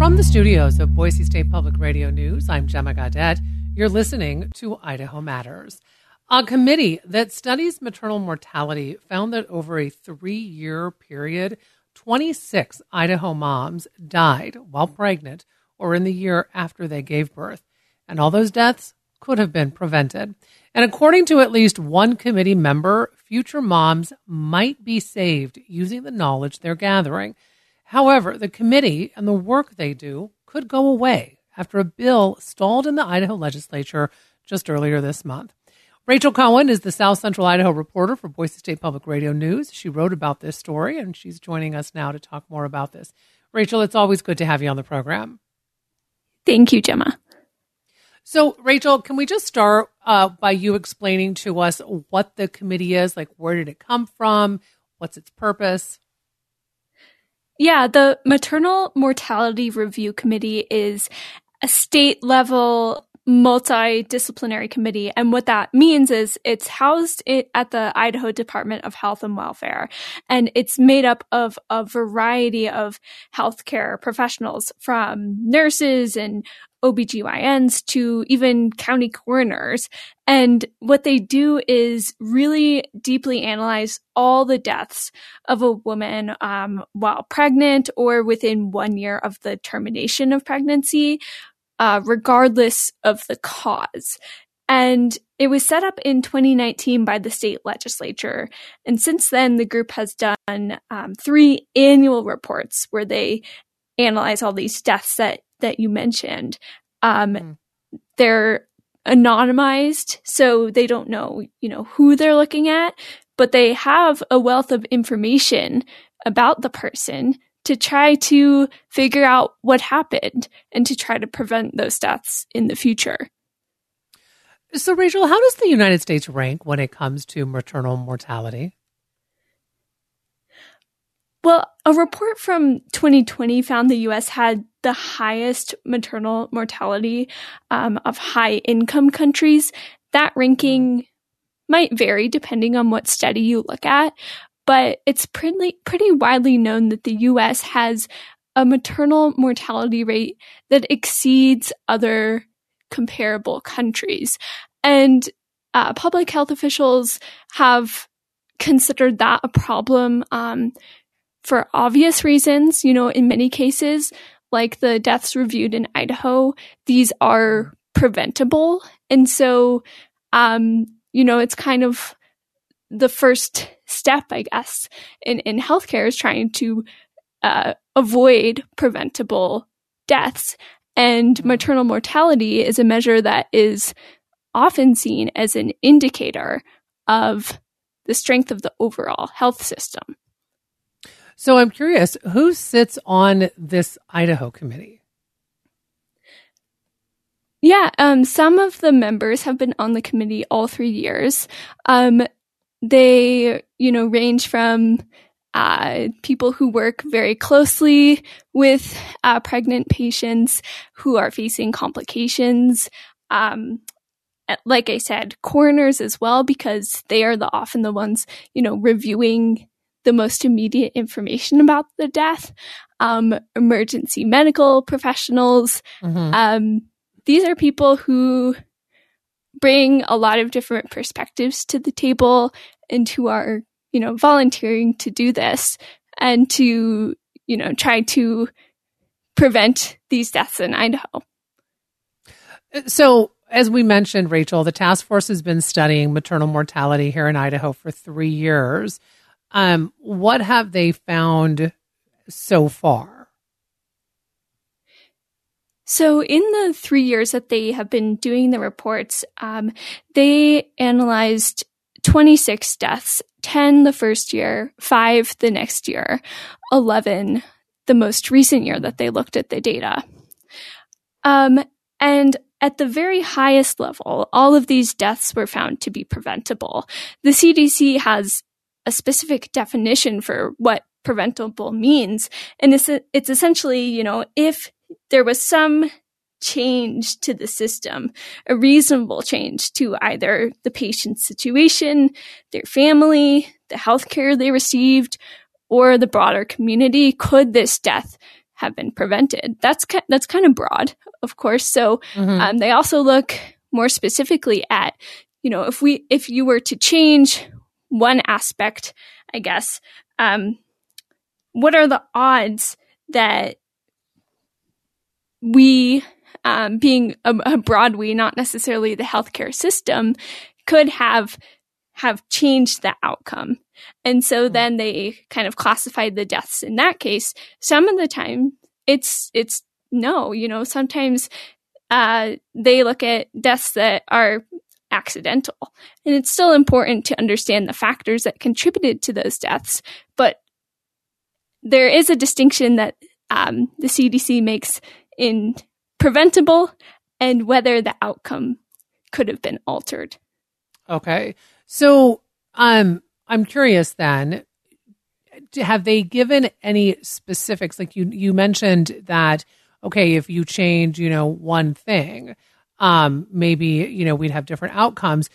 From the studios of Boise State Public Radio News, I'm Gemma Gaudette. You're listening to Idaho Matters. A committee that studies maternal mortality found that over a three year period, 26 Idaho moms died while pregnant or in the year after they gave birth. And all those deaths could have been prevented. And according to at least one committee member, future moms might be saved using the knowledge they're gathering. However, the committee and the work they do could go away after a bill stalled in the Idaho legislature just earlier this month. Rachel Cohen is the South Central Idaho reporter for Boise State Public Radio News. She wrote about this story and she's joining us now to talk more about this. Rachel, it's always good to have you on the program. Thank you, Gemma. So, Rachel, can we just start uh, by you explaining to us what the committee is? Like, where did it come from? What's its purpose? Yeah, the Maternal Mortality Review Committee is a state level multidisciplinary committee. And what that means is it's housed at the Idaho Department of Health and Welfare. And it's made up of a variety of healthcare professionals from nurses and OBGYNs to even county coroners. And what they do is really deeply analyze all the deaths of a woman um, while pregnant or within one year of the termination of pregnancy, uh, regardless of the cause. And it was set up in 2019 by the state legislature. And since then, the group has done um, three annual reports where they analyze all these deaths that that you mentioned. Um, mm. They're anonymized, so they don't know, you know, who they're looking at, but they have a wealth of information about the person to try to figure out what happened and to try to prevent those deaths in the future. So, Rachel, how does the United States rank when it comes to maternal mortality? Well, a report from 2020 found the US had the highest maternal mortality um, of high income countries. That ranking might vary depending on what study you look at, but it's pretty, pretty widely known that the US has a maternal mortality rate that exceeds other comparable countries. And uh, public health officials have considered that a problem. Um, for obvious reasons. You know, in many cases, like the deaths reviewed in Idaho, these are preventable. And so, um, you know, it's kind of the first step, I guess, in, in healthcare is trying to uh, avoid preventable deaths. And maternal mortality is a measure that is often seen as an indicator of the strength of the overall health system. So I'm curious, who sits on this Idaho committee? Yeah, um, some of the members have been on the committee all three years. Um, they, you know, range from uh, people who work very closely with uh, pregnant patients who are facing complications. Um, like I said, coroners as well, because they are the often the ones, you know, reviewing the most immediate information about the death. Um, emergency medical professionals. Mm-hmm. Um, these are people who bring a lot of different perspectives to the table and who are, you know, volunteering to do this and to, you know, try to prevent these deaths in Idaho. So, as we mentioned, Rachel, the task force has been studying maternal mortality here in Idaho for three years. Um, what have they found so far? So, in the three years that they have been doing the reports, um, they analyzed 26 deaths 10 the first year, five the next year, 11 the most recent year that they looked at the data. Um, and at the very highest level, all of these deaths were found to be preventable. The CDC has a specific definition for what preventable means. And it's, it's essentially, you know, if there was some change to the system, a reasonable change to either the patient's situation, their family, the healthcare they received, or the broader community, could this death have been prevented. That's that's kind of broad, of course. So mm-hmm. um, they also look more specifically at, you know, if we if you were to change one aspect, I guess, um, what are the odds that we, um, being a, a broad we, not necessarily the healthcare system, could have have changed the outcome. And so hmm. then they kind of classified the deaths in that case. Some of the time it's it's no, you know, sometimes uh, they look at deaths that are accidental. And it's still important to understand the factors that contributed to those deaths. But there is a distinction that um, the CDC makes in preventable and whether the outcome could have been altered. Okay. So um, I'm curious then, have they given any specifics? Like you, you mentioned that, okay, if you change, you know, one thing, um, maybe, you know, we'd have different outcomes.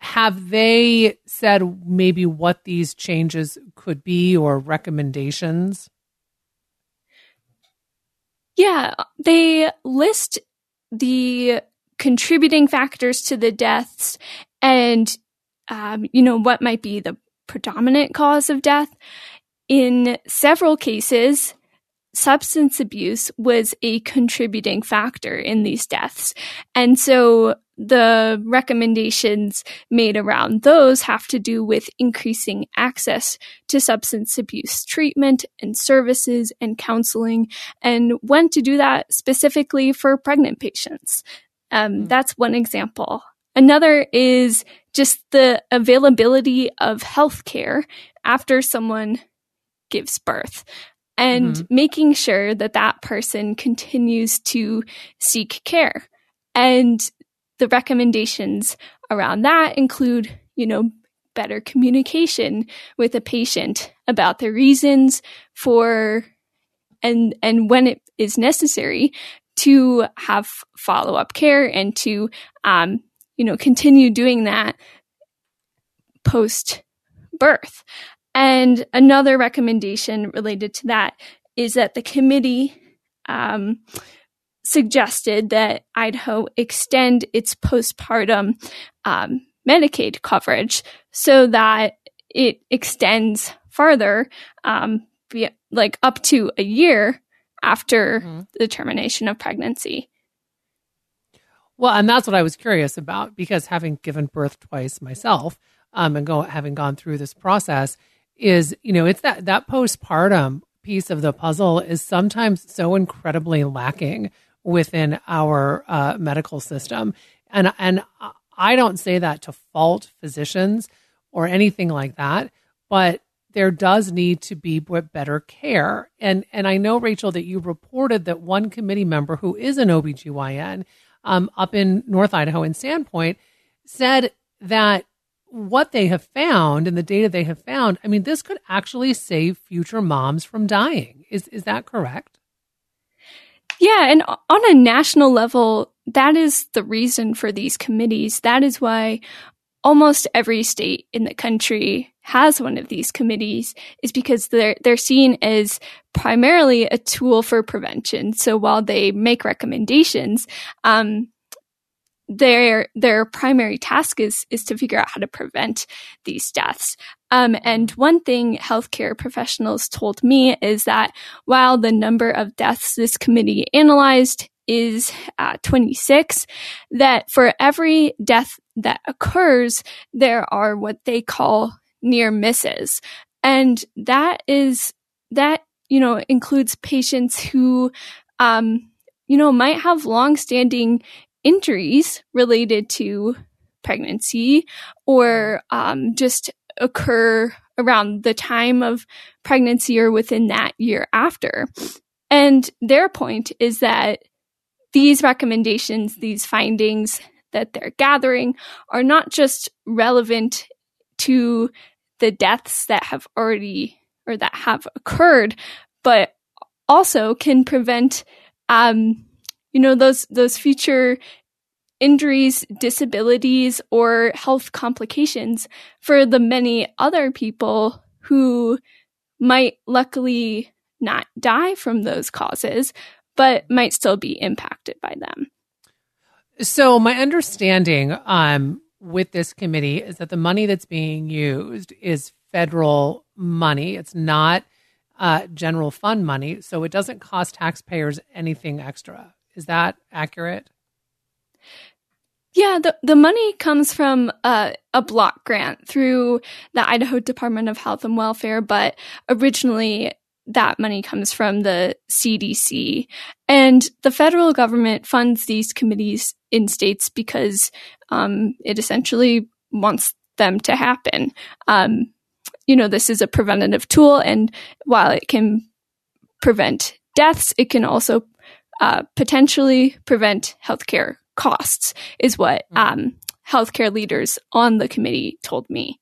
Have they said maybe what these changes could be or recommendations? Yeah, they list the contributing factors to the deaths and um, you know, what might be the predominant cause of death. In several cases, substance abuse was a contributing factor in these deaths. And so the recommendations made around those have to do with increasing access to substance abuse treatment and services and counseling, and when to do that specifically for pregnant patients. Um, mm. That's one example. Another is just the availability of healthcare after someone gives birth and mm-hmm. making sure that that person continues to seek care. And the recommendations around that include, you know, better communication with a patient about the reasons for and and when it is necessary to have follow up care and to um, you know, continue doing that post birth. And another recommendation related to that is that the committee um, suggested that Idaho extend its postpartum um, Medicaid coverage so that it extends farther, um, like up to a year after mm-hmm. the termination of pregnancy. Well, and that's what I was curious about because having given birth twice myself, um, and go having gone through this process, is you know it's that that postpartum piece of the puzzle is sometimes so incredibly lacking within our uh, medical system, and and I don't say that to fault physicians or anything like that, but there does need to be better care. And and I know Rachel that you reported that one committee member who is an OBGYN um, up in North Idaho in Sandpoint said that what they have found and the data they have found, I mean, this could actually save future moms from dying. Is is that correct? Yeah, and on a national level, that is the reason for these committees. That is why almost every state in the country has one of these committees is because they're they're seen as primarily a tool for prevention. So while they make recommendations, um, their their primary task is is to figure out how to prevent these deaths. Um, and one thing healthcare professionals told me is that while the number of deaths this committee analyzed is uh, 26, that for every death that occurs, there are what they call near misses. And that is, that, you know, includes patients who, um, you know, might have long-standing injuries related to pregnancy or um, just occur around the time of pregnancy or within that year after. And their point is that these recommendations, these findings that they're gathering are not just relevant to the deaths that have already or that have occurred, but also can prevent, um, you know, those those future injuries, disabilities, or health complications for the many other people who might luckily not die from those causes, but might still be impacted by them. So, my understanding um, with this committee is that the money that's being used is federal money. It's not uh, general fund money, so it doesn't cost taxpayers anything extra. Is that accurate? Yeah, the, the money comes from uh, a block grant through the Idaho Department of Health and Welfare, but originally that money comes from the CDC. And the federal government funds these committees in states because um, it essentially wants them to happen. Um, you know, this is a preventative tool, and while it can prevent deaths, it can also uh, potentially prevent healthcare costs, is what mm. um, healthcare leaders on the committee told me.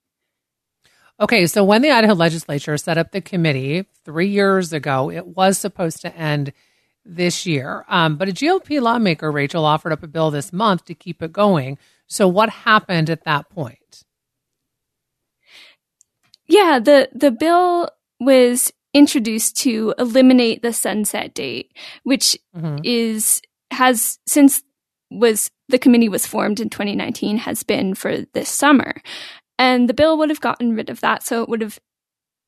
Okay, so when the Idaho legislature set up the committee three years ago, it was supposed to end this year. Um, but a GOP lawmaker, Rachel, offered up a bill this month to keep it going. So what happened at that point? Yeah, the the bill was introduced to eliminate the sunset date, which mm-hmm. is has since was the committee was formed in 2019 has been for this summer. And the bill would have gotten rid of that, so it would have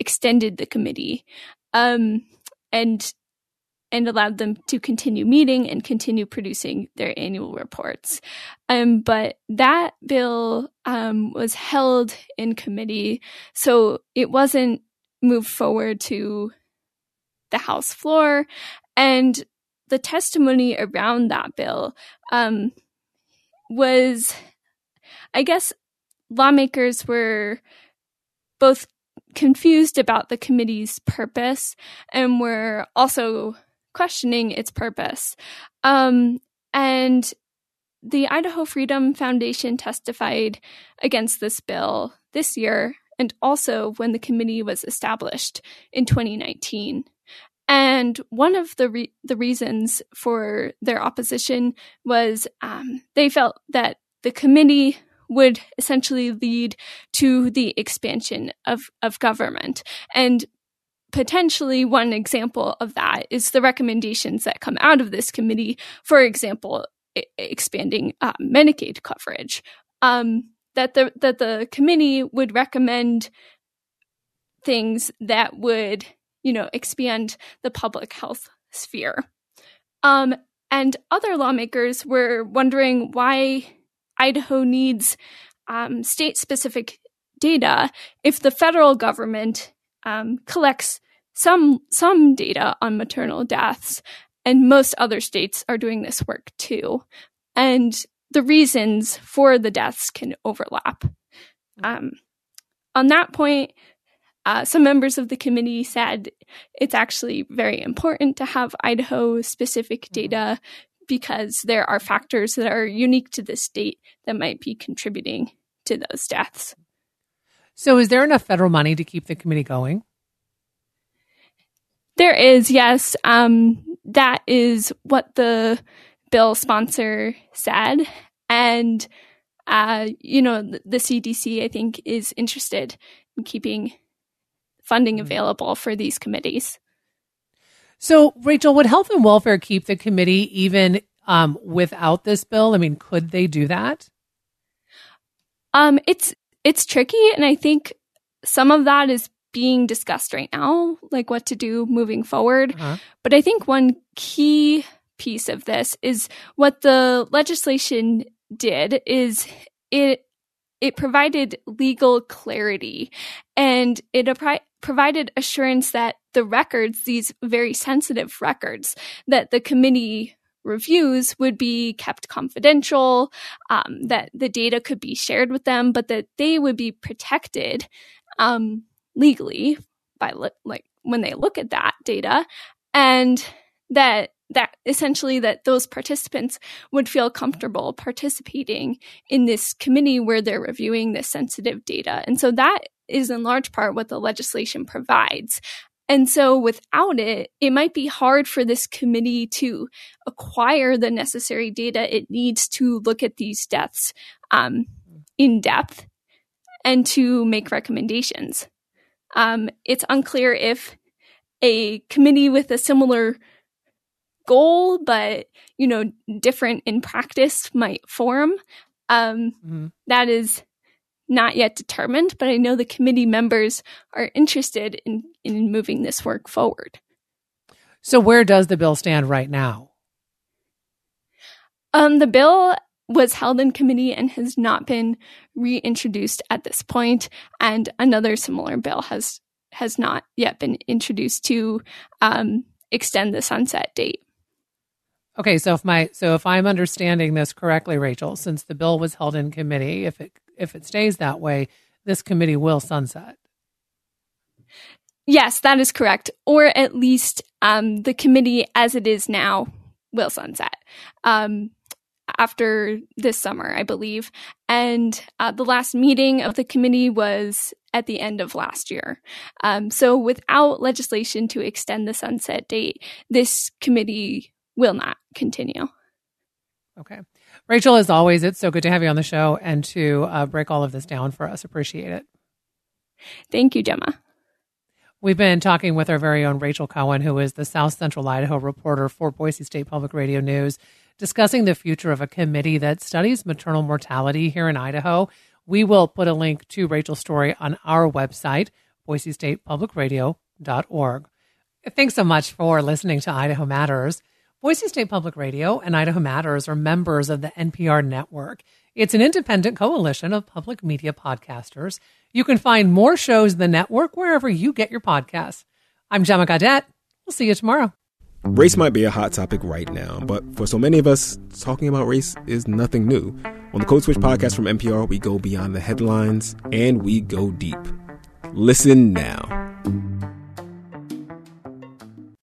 extended the committee um, and and allowed them to continue meeting and continue producing their annual reports. Um, but that bill um, was held in committee, so it wasn't moved forward to the House floor. And the testimony around that bill um, was, I guess, lawmakers were both confused about the committee's purpose and were also questioning its purpose. Um, and the Idaho Freedom Foundation testified against this bill this year and also when the committee was established in 2019. And one of the re- the reasons for their opposition was um, they felt that the committee would essentially lead to the expansion of, of government. And potentially one example of that is the recommendations that come out of this committee, for example, I- expanding uh, Medicaid coverage. Um, that the that the committee would recommend things that would, you know, expand the public health sphere. Um, and other lawmakers were wondering why Idaho needs um, state specific data if the federal government um, collects some some data on maternal deaths and most other states are doing this work too and the reasons for the deaths can overlap um, on that point uh, some members of the committee said it's actually very important to have Idaho specific mm-hmm. data because there are factors that are unique to the state that might be contributing to those deaths. So, is there enough federal money to keep the committee going? There is, yes. Um, that is what the bill sponsor said. And, uh, you know, the, the CDC, I think, is interested in keeping funding mm-hmm. available for these committees. So, Rachel, would health and welfare keep the committee even um, without this bill? I mean, could they do that? Um, it's it's tricky, and I think some of that is being discussed right now, like what to do moving forward. Uh-huh. But I think one key piece of this is what the legislation did is it it provided legal clarity and it provided assurance that the records, these very sensitive records that the committee reviews would be kept confidential, um, that the data could be shared with them, but that they would be protected um, legally by li- like when they look at that data, and that that essentially that those participants would feel comfortable participating in this committee where they're reviewing this sensitive data. And so that is in large part what the legislation provides. And so without it, it might be hard for this committee to acquire the necessary data it needs to look at these deaths um, in depth and to make recommendations. Um, it's unclear if a committee with a similar goal, but you know, different in practice might form. Um, mm-hmm. that is not yet determined, but I know the committee members are interested in, in moving this work forward. So, where does the bill stand right now? Um, the bill was held in committee and has not been reintroduced at this point, and another similar bill has has not yet been introduced to um, extend the sunset date. Okay, so if my so if I'm understanding this correctly, Rachel, since the bill was held in committee, if it if it stays that way, this committee will sunset. Yes, that is correct. Or at least um, the committee as it is now will sunset um, after this summer, I believe. And uh, the last meeting of the committee was at the end of last year. Um, so without legislation to extend the sunset date, this committee will not continue. Okay. Rachel, as always, it's so good to have you on the show and to uh, break all of this down for us. Appreciate it. Thank you, Gemma. We've been talking with our very own Rachel Cohen, who is the South Central Idaho reporter for Boise State Public Radio News, discussing the future of a committee that studies maternal mortality here in Idaho. We will put a link to Rachel's story on our website, boisestatepublicradio.org. Thanks so much for listening to Idaho Matters. Boise State Public Radio and Idaho Matters are members of the NPR network. It's an independent coalition of public media podcasters. You can find more shows in the network wherever you get your podcasts. I'm Gemma Gaudette. We'll see you tomorrow. Race might be a hot topic right now, but for so many of us, talking about race is nothing new. On the Code Switch podcast from NPR, we go beyond the headlines and we go deep. Listen now.